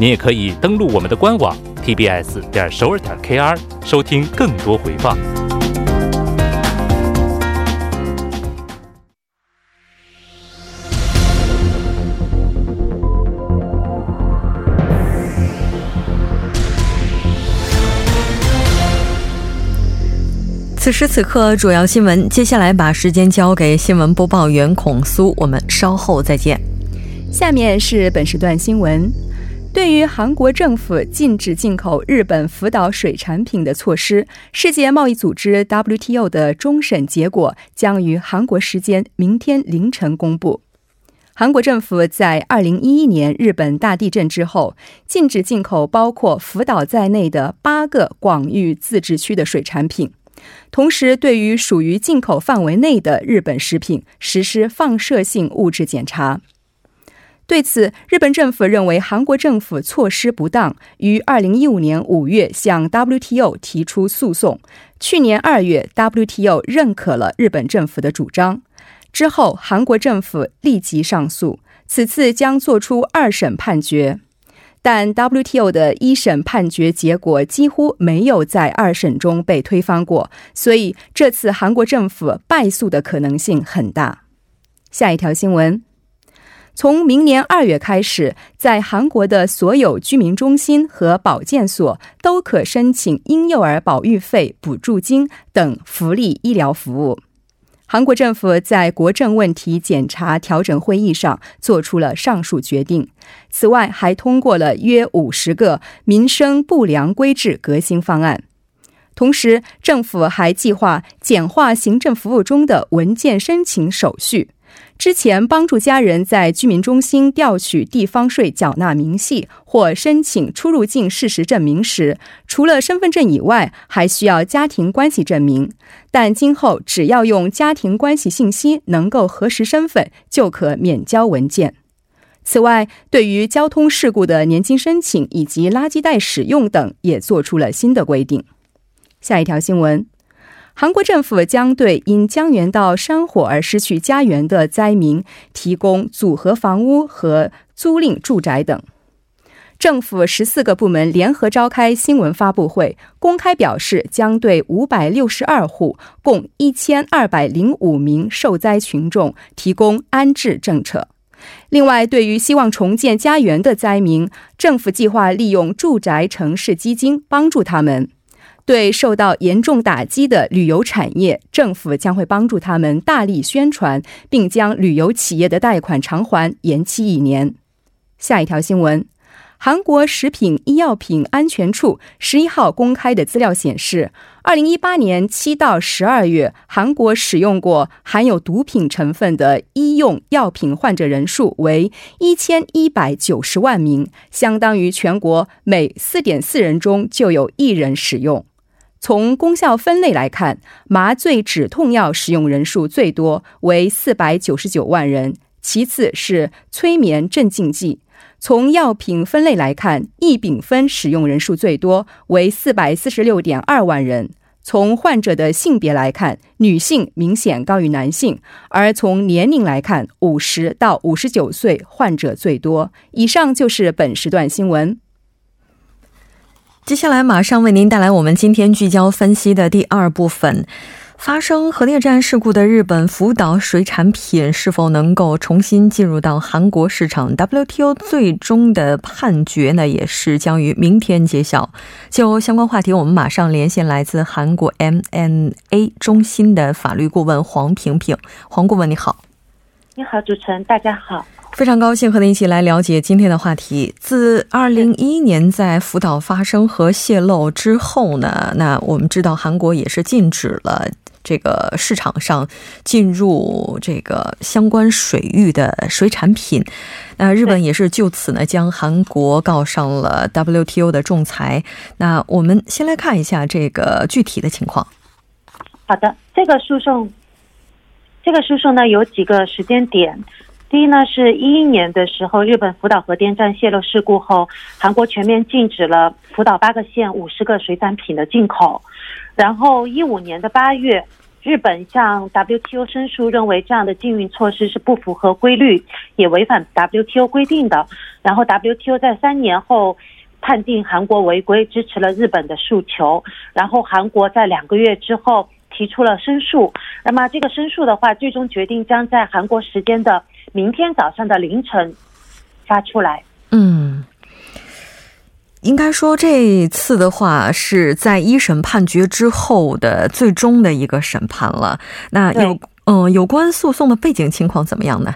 您也可以登录我们的官网 tbs 点首尔点 kr 收听更多回放。此时此刻，主要新闻。接下来把时间交给新闻播报员孔苏，我们稍后再见。下面是本时段新闻。对于韩国政府禁止进口日本福岛水产品的措施，世界贸易组织 WTO 的终审结果将于韩国时间明天凌晨公布。韩国政府在2011年日本大地震之后，禁止进口包括福岛在内的八个广域自治区的水产品，同时对于属于进口范围内的日本食品实施放射性物质检查。对此，日本政府认为韩国政府措施不当，于二零一五年五月向 WTO 提出诉讼。去年二月，WTO 认可了日本政府的主张。之后，韩国政府立即上诉，此次将做出二审判决。但 WTO 的一审判决结果几乎没有在二审中被推翻过，所以这次韩国政府败诉的可能性很大。下一条新闻。从明年二月开始，在韩国的所有居民中心和保健所都可申请婴幼儿保育费补助金等福利医疗服务。韩国政府在国政问题检查调整会议上做出了上述决定。此外，还通过了约五十个民生不良规制革新方案。同时，政府还计划简化行政服务中的文件申请手续。之前帮助家人在居民中心调取地方税缴纳明细或申请出入境事实证明时，除了身份证以外，还需要家庭关系证明。但今后只要用家庭关系信息能够核实身份，就可免交文件。此外，对于交通事故的年金申请以及垃圾袋使用等，也做出了新的规定。下一条新闻。韩国政府将对因江原道山火而失去家园的灾民提供组合房屋和租赁住宅等。政府十四个部门联合召开新闻发布会，公开表示将对五百六十二户、共一千二百零五名受灾群众提供安置政策。另外，对于希望重建家园的灾民，政府计划利用住宅城市基金帮助他们。对受到严重打击的旅游产业，政府将会帮助他们大力宣传，并将旅游企业的贷款偿还延期一年。下一条新闻：韩国食品医药品安全处十一号公开的资料显示，二零一八年七到十二月，韩国使用过含有毒品成分的医用药品患者人数为一千一百九十万名，相当于全国每四点四人中就有一人使用。从功效分类来看，麻醉止痛药使用人数最多，为四百九十九万人；其次是催眠镇静剂。从药品分类来看，异丙酚使用人数最多，为四百四十六点二万人。从患者的性别来看，女性明显高于男性；而从年龄来看，五十到五十九岁患者最多。以上就是本时段新闻。接下来马上为您带来我们今天聚焦分析的第二部分：发生核电站事故的日本福岛水产品是否能够重新进入到韩国市场？WTO 最终的判决呢，也是将于明天揭晓。就相关话题，我们马上连线来自韩国 MNA 中心的法律顾问黄萍萍。黄顾问，你好。你好，主持人，大家好。非常高兴和您一起来了解今天的话题。自二零一一年在福岛发生核泄漏之后呢，那我们知道韩国也是禁止了这个市场上进入这个相关水域的水产品。那日本也是就此呢将韩国告上了 WTO 的仲裁。那我们先来看一下这个具体的情况。好的，这个诉讼，这个诉讼呢有几个时间点。第一呢，是一一年的时候，日本福岛核电站泄漏事故后，韩国全面禁止了福岛八个县五十个水产品的进口。然后一五年的八月，日本向 WTO 申诉，认为这样的禁运措施是不符合规律，也违反 WTO 规定的。然后 WTO 在三年后判定韩国违规，支持了日本的诉求。然后韩国在两个月之后提出了申诉。那么这个申诉的话，最终决定将在韩国时间的。明天早上的凌晨发出来。嗯，应该说这次的话是在一审判决之后的最终的一个审判了。那有嗯，有关诉讼的背景情况怎么样呢？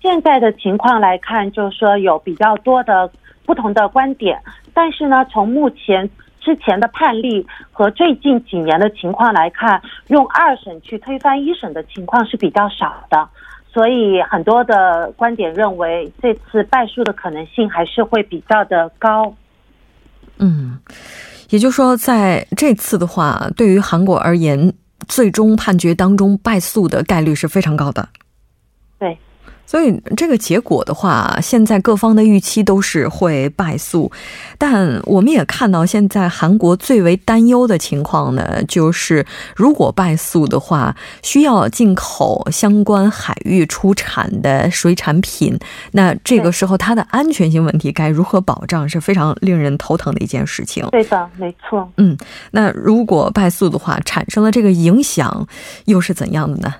现在的情况来看，就是说有比较多的不同的观点，但是呢，从目前之前的判例和最近几年的情况来看，用二审去推翻一审的情况是比较少的。所以很多的观点认为，这次败诉的可能性还是会比较的高。嗯，也就是说，在这次的话，对于韩国而言，最终判决当中败诉的概率是非常高的。对。所以这个结果的话，现在各方的预期都是会败诉，但我们也看到，现在韩国最为担忧的情况呢，就是如果败诉的话，需要进口相关海域出产的水产品，那这个时候它的安全性问题该如何保障，是非常令人头疼的一件事情。对的，没错。嗯，那如果败诉的话，产生了这个影响，又是怎样的呢？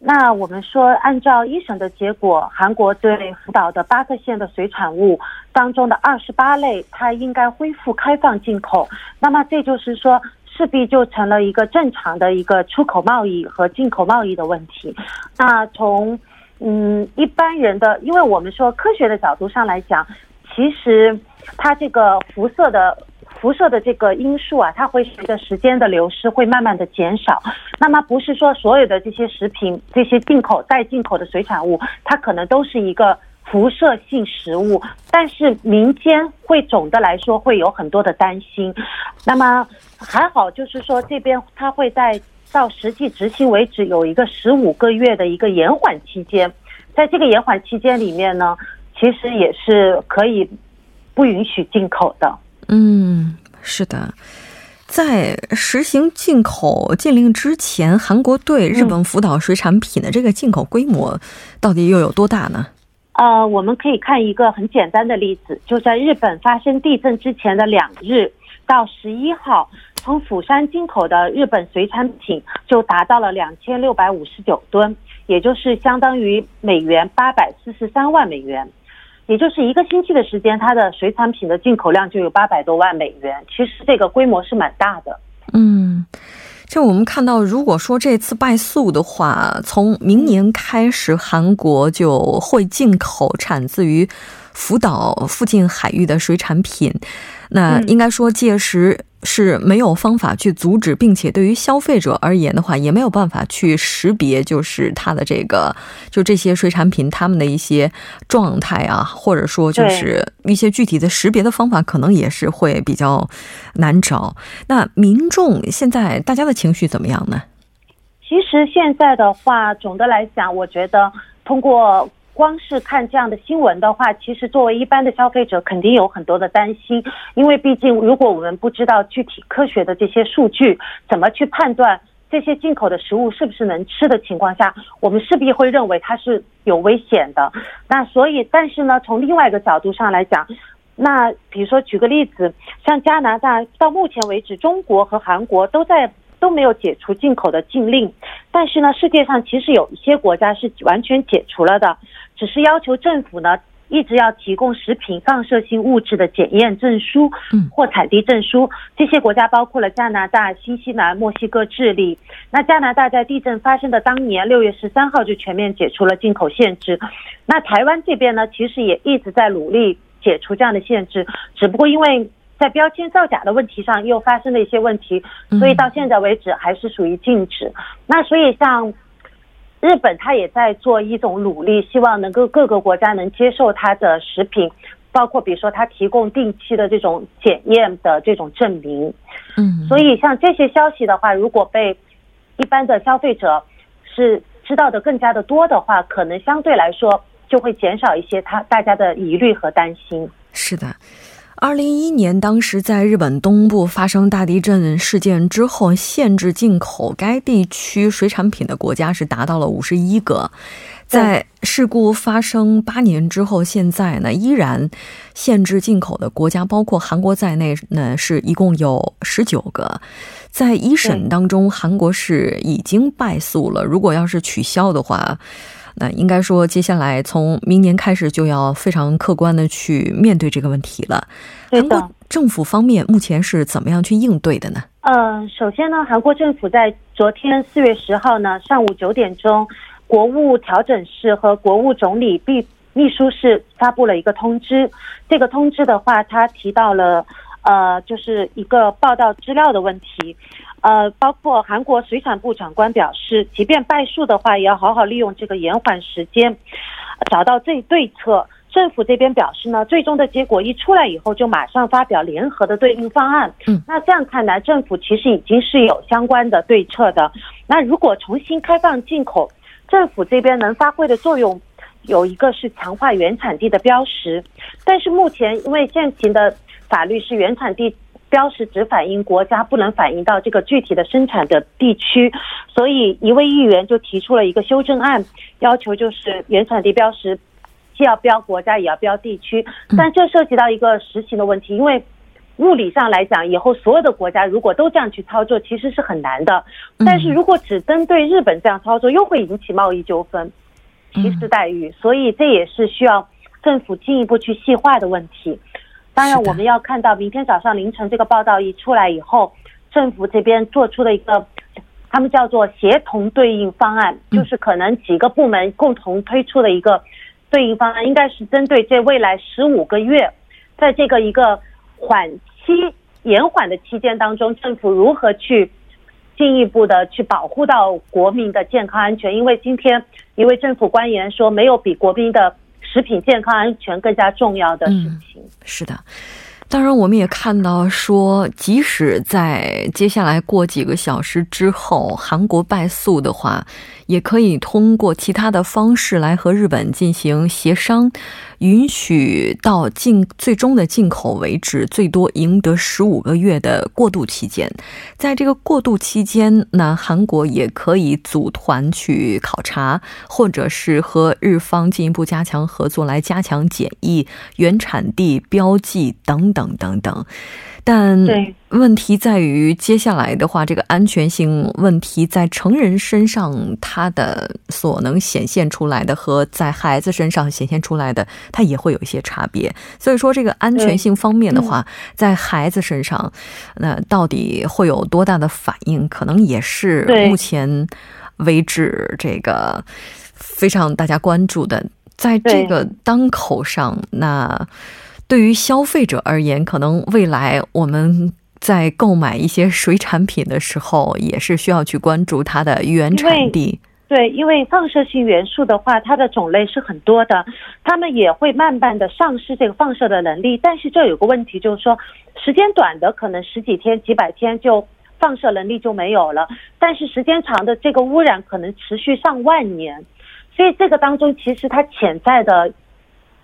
那我们说，按照一审的结果，韩国对福岛的八个县的水产物当中的二十八类，它应该恢复开放进口。那么这就是说，势必就成了一个正常的一个出口贸易和进口贸易的问题。那从嗯一般人的，因为我们说科学的角度上来讲，其实它这个辐射的。辐射的这个因素啊，它会随着时间的流失会慢慢的减少。那么不是说所有的这些食品、这些进口带进口的水产物，它可能都是一个辐射性食物。但是民间会总的来说会有很多的担心。那么还好，就是说这边它会在到实际执行为止有一个十五个月的一个延缓期间。在这个延缓期间里面呢，其实也是可以不允许进口的。嗯，是的，在实行进口禁令之前，韩国对日本福岛水产品的这个进口规模到底又有多大呢？呃，我们可以看一个很简单的例子，就在日本发生地震之前的两日到十一号，从釜山进口的日本水产品就达到了两千六百五十九吨，也就是相当于美元八百四十三万美元。也就是一个星期的时间，它的水产品的进口量就有八百多万美元。其实这个规模是蛮大的。嗯，就我们看到，如果说这次败诉的话，从明年开始，韩国就会进口产自于福岛附近海域的水产品。那应该说，届时。是没有方法去阻止，并且对于消费者而言的话，也没有办法去识别，就是它的这个，就这些水产品它们的一些状态啊，或者说就是一些具体的识别的方法，可能也是会比较难找。那民众现在大家的情绪怎么样呢？其实现在的话，总的来讲，我觉得通过。光是看这样的新闻的话，其实作为一般的消费者，肯定有很多的担心，因为毕竟如果我们不知道具体科学的这些数据，怎么去判断这些进口的食物是不是能吃的情况下，我们势必会认为它是有危险的。那所以，但是呢，从另外一个角度上来讲，那比如说举个例子，像加拿大到目前为止，中国和韩国都在。都没有解除进口的禁令，但是呢，世界上其实有一些国家是完全解除了的，只是要求政府呢一直要提供食品放射性物质的检验证书，嗯，或产地证书。这些国家包括了加拿大、新西兰、墨西哥、智利。那加拿大在地震发生的当年六月十三号就全面解除了进口限制。那台湾这边呢，其实也一直在努力解除这样的限制，只不过因为。在标签造假的问题上又发生了一些问题，所以到现在为止还是属于禁止。那所以像日本，它也在做一种努力，希望能够各个国家能接受它的食品，包括比如说它提供定期的这种检验的这种证明。嗯，所以像这些消息的话，如果被一般的消费者是知道的更加的多的话，可能相对来说就会减少一些他大家的疑虑和担心。是的。二零一一年，当时在日本东部发生大地震事件之后，限制进口该地区水产品的国家是达到了五十一个。在事故发生八年之后，现在呢依然限制进口的国家，包括韩国在内呢，是一共有十九个。在一审当中，韩国是已经败诉了。如果要是取消的话，那应该说，接下来从明年开始就要非常客观的去面对这个问题了。韩国政府方面目前是怎么样去应对的呢？嗯，首先呢，韩国政府在昨天四月十号呢上午九点钟，国务调整室和国务总理秘秘书室发布了一个通知。这个通知的话，他提到了呃，就是一个报道资料的问题。呃，包括韩国水产部长官表示，即便败诉的话，也要好好利用这个延缓时间，找到这对策。政府这边表示呢，最终的结果一出来以后，就马上发表联合的对应方案。嗯，那这样看来，政府其实已经是有相关的对策的。那如果重新开放进口，政府这边能发挥的作用，有一个是强化原产地的标识，但是目前因为现行的法律是原产地。标识只反映国家，不能反映到这个具体的生产的地区，所以一位议员就提出了一个修正案，要求就是原产地标识既要标国家，也要标地区。但这涉及到一个实行的问题，因为物理上来讲，以后所有的国家如果都这样去操作，其实是很难的。但是如果只针对日本这样操作，又会引起贸易纠纷、歧视待遇，所以这也是需要政府进一步去细化的问题。当然，我们要看到明天早上凌晨这个报道一出来以后，政府这边做出了一个，他们叫做协同对应方案，就是可能几个部门共同推出的一个对应方案，应该是针对这未来十五个月，在这个一个缓期延缓的期间当中，政府如何去进一步的去保护到国民的健康安全？因为今天一位政府官员说，没有比国民的。食品健康安全更加重要的事情是的。当然，我们也看到说，即使在接下来过几个小时之后，韩国败诉的话，也可以通过其他的方式来和日本进行协商，允许到进最终的进口为止，最多赢得十五个月的过渡期间。在这个过渡期间，那韩国也可以组团去考察，或者是和日方进一步加强合作，来加强检疫、原产地标记等。等等等，但问题在于，接下来的话，这个安全性问题在成人身上，它的所能显现出来的和在孩子身上显现出来的，它也会有一些差别。所以说，这个安全性方面的话，在孩子身上，那到底会有多大的反应，可能也是目前为止这个非常大家关注的，在这个当口上，那。对于消费者而言，可能未来我们在购买一些水产品的时候，也是需要去关注它的原产地。对，因为放射性元素的话，它的种类是很多的，它们也会慢慢的丧失这个放射的能力。但是这有个问题，就是说时间短的可能十几天、几百天就放射能力就没有了，但是时间长的这个污染可能持续上万年。所以这个当中其实它潜在的。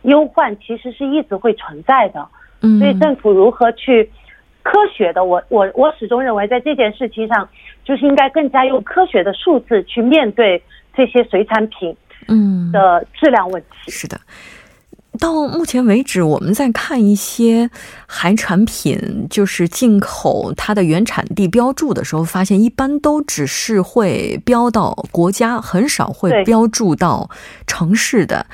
忧患其实是一直会存在的，嗯。所以政府如何去科学的，我我我始终认为在这件事情上，就是应该更加用科学的数字去面对这些水产品嗯。的质量问题。是的，到目前为止，我们在看一些海产品，就是进口它的原产地标注的时候，发现一般都只是会标到国家，很少会标注到城市的。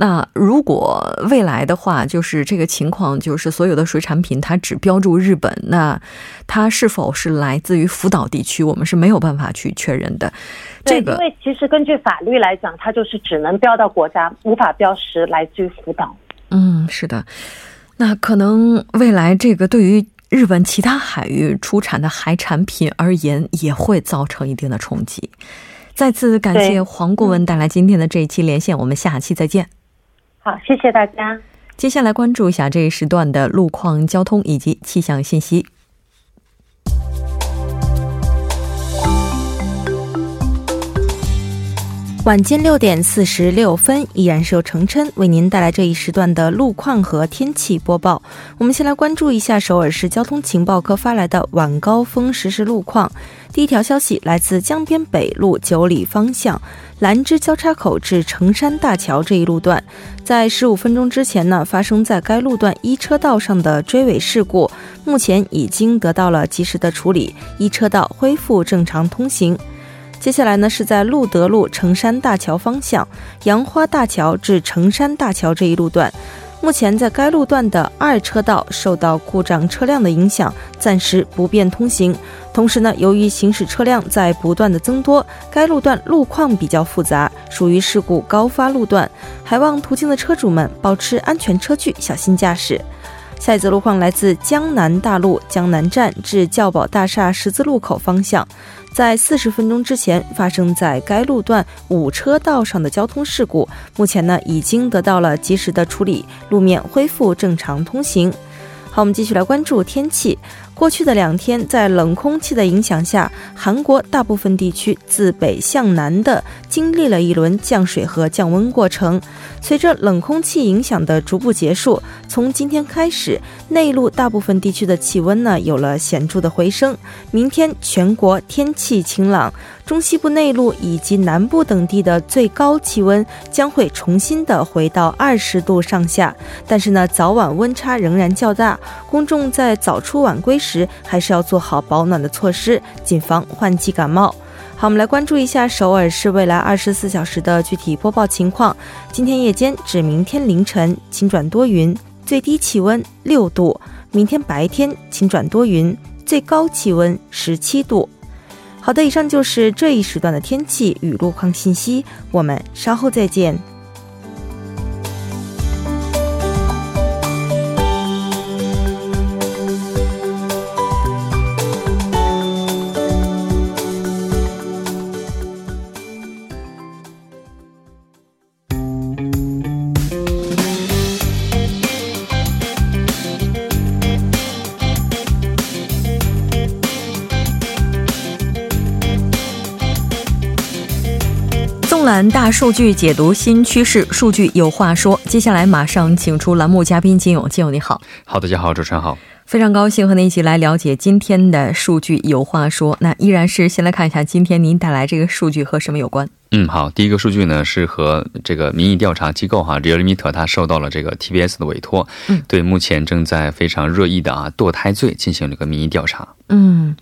那如果未来的话，就是这个情况，就是所有的水产品它只标注日本，那它是否是来自于福岛地区，我们是没有办法去确认的。这个，因为其实根据法律来讲，它就是只能标到国家，无法标识来自于福岛。嗯，是的。那可能未来这个对于日本其他海域出产的海产品而言，也会造成一定的冲击。再次感谢黄顾问带来今天的这一期连线，我们下期再见。好，谢谢大家。接下来关注一下这一时段的路况、交通以及气象信息。晚间六点四十六分，依然是由程琛为您带来这一时段的路况和天气播报。我们先来关注一下首尔市交通情报科发来的晚高峰实时路况。第一条消息来自江边北路九里方向兰芝交叉口至城山大桥这一路段，在十五分钟之前呢，发生在该路段一车道上的追尾事故，目前已经得到了及时的处理，一车道恢复正常通行。接下来呢，是在路德路城山大桥方向杨花大桥至城山大桥这一路段，目前在该路段的二车道受到故障车辆的影响，暂时不便通行。同时呢，由于行驶车辆在不断的增多，该路段路况比较复杂，属于事故高发路段，还望途经的车主们保持安全车距，小心驾驶。下一则路况来自江南大路江南站至教宝大厦十字路口方向。在四十分钟之前发生在该路段五车道上的交通事故，目前呢已经得到了及时的处理，路面恢复正常通行。好，我们继续来关注天气。过去的两天，在冷空气的影响下，韩国大部分地区自北向南的经历了一轮降水和降温过程。随着冷空气影响的逐步结束，从今天开始，内陆大部分地区的气温呢有了显著的回升。明天全国天气晴朗。中西部内陆以及南部等地的最高气温将会重新的回到二十度上下，但是呢，早晚温差仍然较大，公众在早出晚归时时还是要做好保暖的措施，谨防换季感冒。好，我们来关注一下首尔市未来二十四小时的具体播报情况。今天夜间至明天凌晨晴转多云，最低气温六度；明天白天晴转多云，最高气温十七度。好的，以上就是这一时段的天气与路况信息，我们稍后再见。大数据解读新趋势，数据有话说。接下来马上请出栏目嘉宾金勇，金勇你好。好，大家好，主持人好。非常高兴和您一起来了解今天的数据有话说。那依然是先来看一下今天您带来这个数据和什么有关。嗯，好，第一个数据呢是和这个民意调查机构哈 r e a l m e t 它受到了这个 TBS 的委托，嗯，对目前正在非常热议的啊堕胎罪进行了一个民意调查。嗯。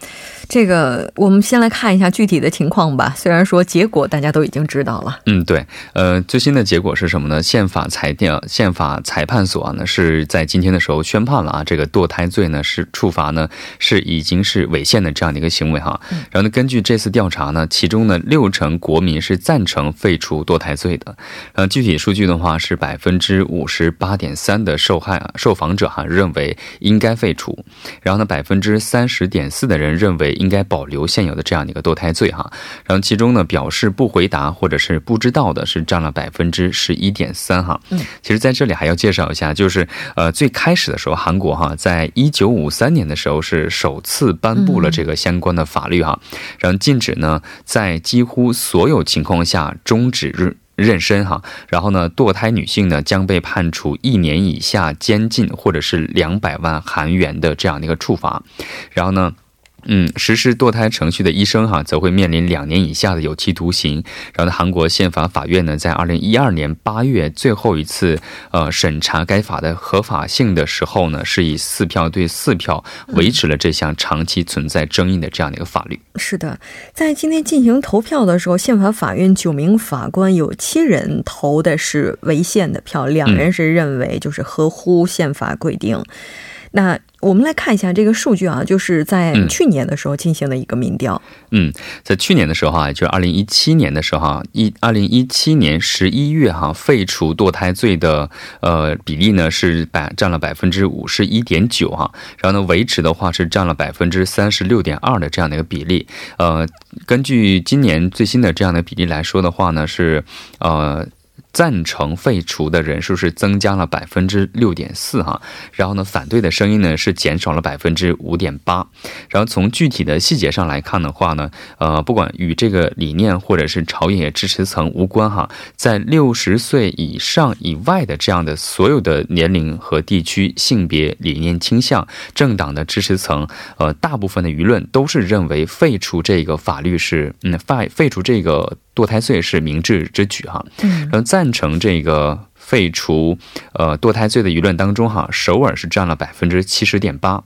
这个我们先来看一下具体的情况吧。虽然说结果大家都已经知道了。嗯，对，呃，最新的结果是什么呢？宪法裁定，宪法裁判所啊呢是在今天的时候宣判了啊，这个堕胎罪呢是处罚呢是已经是违宪的这样的一个行为哈。然后呢，根据这次调查呢，其中呢六成国民是赞成废除堕胎罪的。呃，具体数据的话是百分之五十八点三的受害啊受访者哈认为应该废除，然后呢百分之三十点四的人认为。应该保留现有的这样的一个堕胎罪哈，然后其中呢表示不回答或者是不知道的是占了百分之十一点三哈。嗯，其实在这里还要介绍一下，就是呃最开始的时候，韩国哈在一九五三年的时候是首次颁布了这个相关的法律哈，然后禁止呢在几乎所有情况下终止妊妊娠哈，然后呢堕胎女性呢将被判处一年以下监禁或者是两百万韩元的这样的一个处罚，然后呢。嗯，实施堕胎程序的医生哈，则会面临两年以下的有期徒刑。然后呢，韩国宪法法院呢，在二零一二年八月最后一次呃审查该法的合法性的时候呢，是以四票对四票维持了这项长期存在争议的这样的一个法律。是的，在今天进行投票的时候，宪法法院九名法官有七人投的是违宪的票，两人是认为就是合乎宪法规定。那我们来看一下这个数据啊，就是在去年的时候进行的一个民调。嗯，在去年的时候啊，就是二零一七年的时候啊，一二零一七年十一月哈，废除堕胎罪的呃比例呢是百占了百分之五十一点九哈，然后呢维持的话是占了百分之三十六点二的这样的一个比例。呃，根据今年最新的这样的比例来说的话呢，是呃。赞成废除的人数是增加了百分之六点四哈，然后呢，反对的声音呢是减少了百分之五点八。然后从具体的细节上来看的话呢，呃，不管与这个理念或者是朝野支持层无关哈，在六十岁以上以外的这样的所有的年龄和地区、性别、理念倾向、政党的支持层，呃，大部分的舆论都是认为废除这个法律是嗯废废除这个。堕胎罪是明智之举哈，嗯，然后赞成这个废除呃堕胎罪的舆论当中哈，首尔是占了百分之七十点八。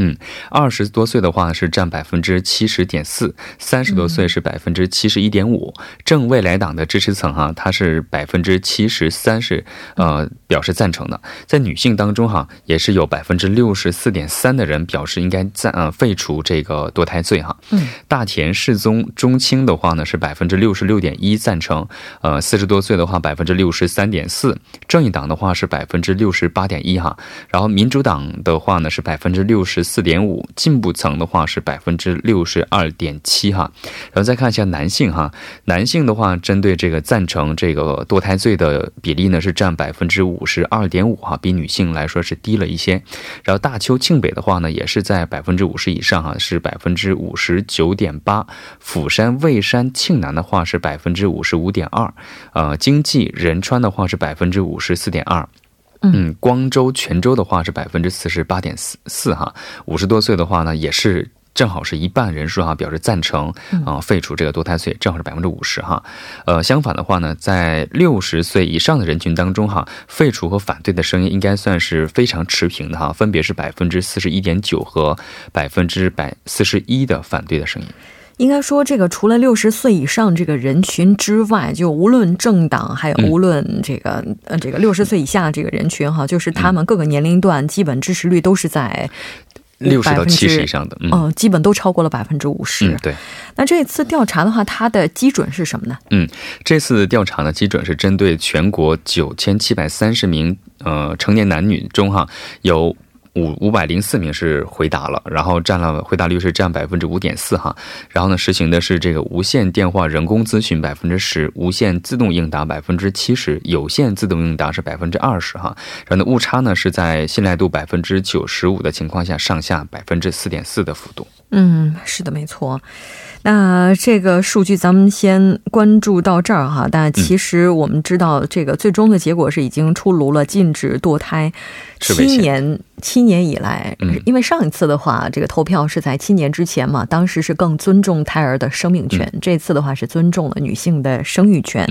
嗯，二十多岁的话是占百分之七十点四，三十多岁是百分之七十一点五。正未来党的支持层哈，它是百分之七十三是呃表示赞成的。在女性当中哈，也是有百分之六十四点三的人表示应该赞呃废除这个堕胎罪哈。嗯，大田世宗中青的话呢是百分之六十六点一赞成，呃四十多岁的话百分之六十三点四。正义党的话是百分之六十八点一哈，然后民主党的话呢是百分之六十。四点五，进步层的话是百分之六十二点七哈，然后再看一下男性哈，男性的话针对这个赞成这个堕胎罪的比例呢是占百分之五十二点五哈，比女性来说是低了一些。然后大邱庆北的话呢也是在百分之五十以上哈，是百分之五十九点八。釜山蔚山庆南的话是百分之五十五点二，呃，经济仁川的话是百分之五十四点二。嗯，光州、泉州的话是百分之四十八点四四哈，五十多岁的话呢，也是正好是一半人数哈，表示赞成啊废除这个堕胎税，正好是百分之五十哈。呃，相反的话呢，在六十岁以上的人群当中哈，废除和反对的声音应该算是非常持平的哈，分别是百分之四十一点九和百分之百四十一的反对的声音。应该说，这个除了六十岁以上这个人群之外，就无论政党，还有无论这个呃这个六十岁以下这个人群哈，就是他们各个年龄段基本支持率都是在六十到七十以上的，嗯，基本都超过了百分之五十。对，那这次调查的话，它的基准是什么呢？嗯，这次调查的基准是针对全国九千七百三十名呃成年男女中哈有。五五百零四名是回答了，然后占了回答率是占百分之五点四哈，然后呢实行的是这个无线电话人工咨询百分之十，无线自动应答百分之七十，有线自动应答是百分之二十哈，然后呢误差呢是在信赖度百分之九十五的情况下上下百分之四点四的幅度。嗯，是的，没错。那这个数据咱们先关注到这儿哈。但其实我们知道，这个最终的结果是已经出炉了，禁止堕胎七年七年以来。因为上一次的话，这个投票是在七年之前嘛，当时是更尊重胎儿的生命权。这次的话是尊重了女性的生育权。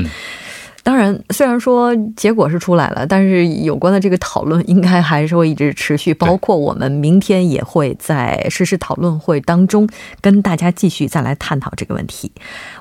当然，虽然说结果是出来了，但是有关的这个讨论应该还是会一直持续。包括我们明天也会在实时讨论会当中跟大家继续再来探讨这个问题。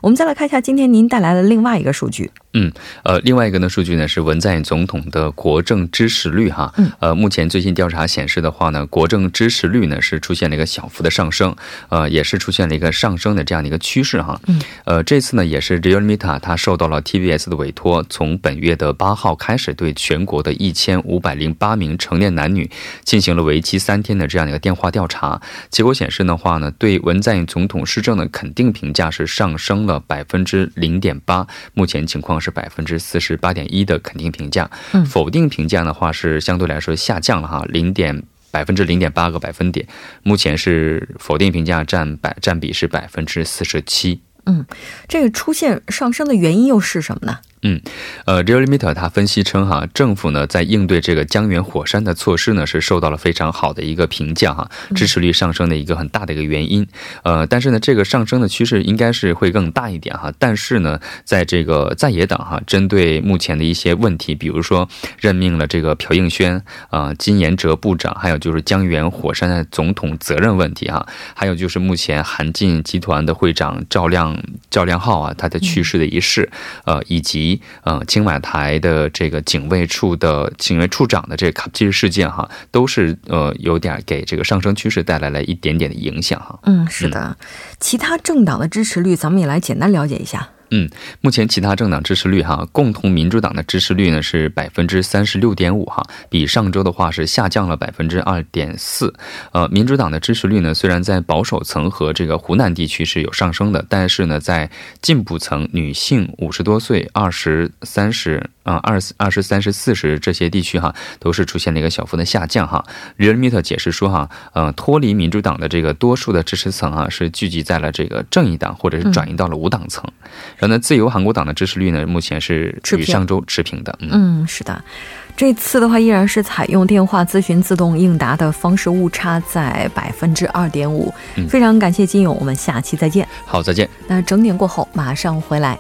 我们再来看一下今天您带来的另外一个数据。嗯，呃，另外一个呢数据呢是文在寅总统的国政支持率哈。嗯。呃，目前最新调查显示的话呢，国政支持率呢是出现了一个小幅的上升，呃，也是出现了一个上升的这样的一个趋势哈。嗯。呃，这次呢也是 Realmita 它受到了 TBS 的委托。从本月的八号开始，对全国的一千五百零八名成年男女进行了为期三天的这样一个电话调查。结果显示的话呢，对文在寅总统施政的肯定评价是上升了百分之零点八，目前情况是百分之四十八点一的肯定评价。否定评价的话是相对来说下降了哈，零点百分之零点八个百分点，目前是否定评价占百占比是百分之四十七。嗯，这个出现上升的原因又是什么呢？嗯，呃 r e a l m e t e r 他分析称哈，政府呢在应对这个江源火山的措施呢是受到了非常好的一个评价哈，支持率上升的一个很大的一个原因。呃，但是呢，这个上升的趋势应该是会更大一点哈。但是呢，在这个在野党哈，针对目前的一些问题，比如说任命了这个朴应轩啊、金延哲部长，还有就是江源火山的总统责任问题哈，还有就是目前韩进集团的会长赵亮赵亮浩啊他的去世的仪式，呃，以及。嗯，青瓦台的这个警卫处的警卫处长的这个卡基事件哈，都是呃有点给这个上升趋势带来了一点点的影响哈。嗯，是的，其他政党的支持率，咱们也来简单了解一下。嗯，目前其他政党支持率哈，共同民主党的支持率呢是百分之三十六点五哈，比上周的话是下降了百分之二点四。呃，民主党的支持率呢，虽然在保守层和这个湖南地区是有上升的，但是呢，在进步层、女性、五十多岁、二十三十。啊，二二十三十四十这些地区哈，都是出现了一个小幅的下降哈。r e a l m e t 解释说哈，呃，脱离民主党的这个多数的支持层啊，是聚集在了这个正义党，或者是转移到了无党层。然后呢，自由韩国党的支持率呢，目前是与上周持平的。嗯，是的，这次的话依然是采用电话咨询自动应答的方式，误差在百分之二点五。非常感谢金勇，我们下期再见。好，再见。那整点过后马上回来。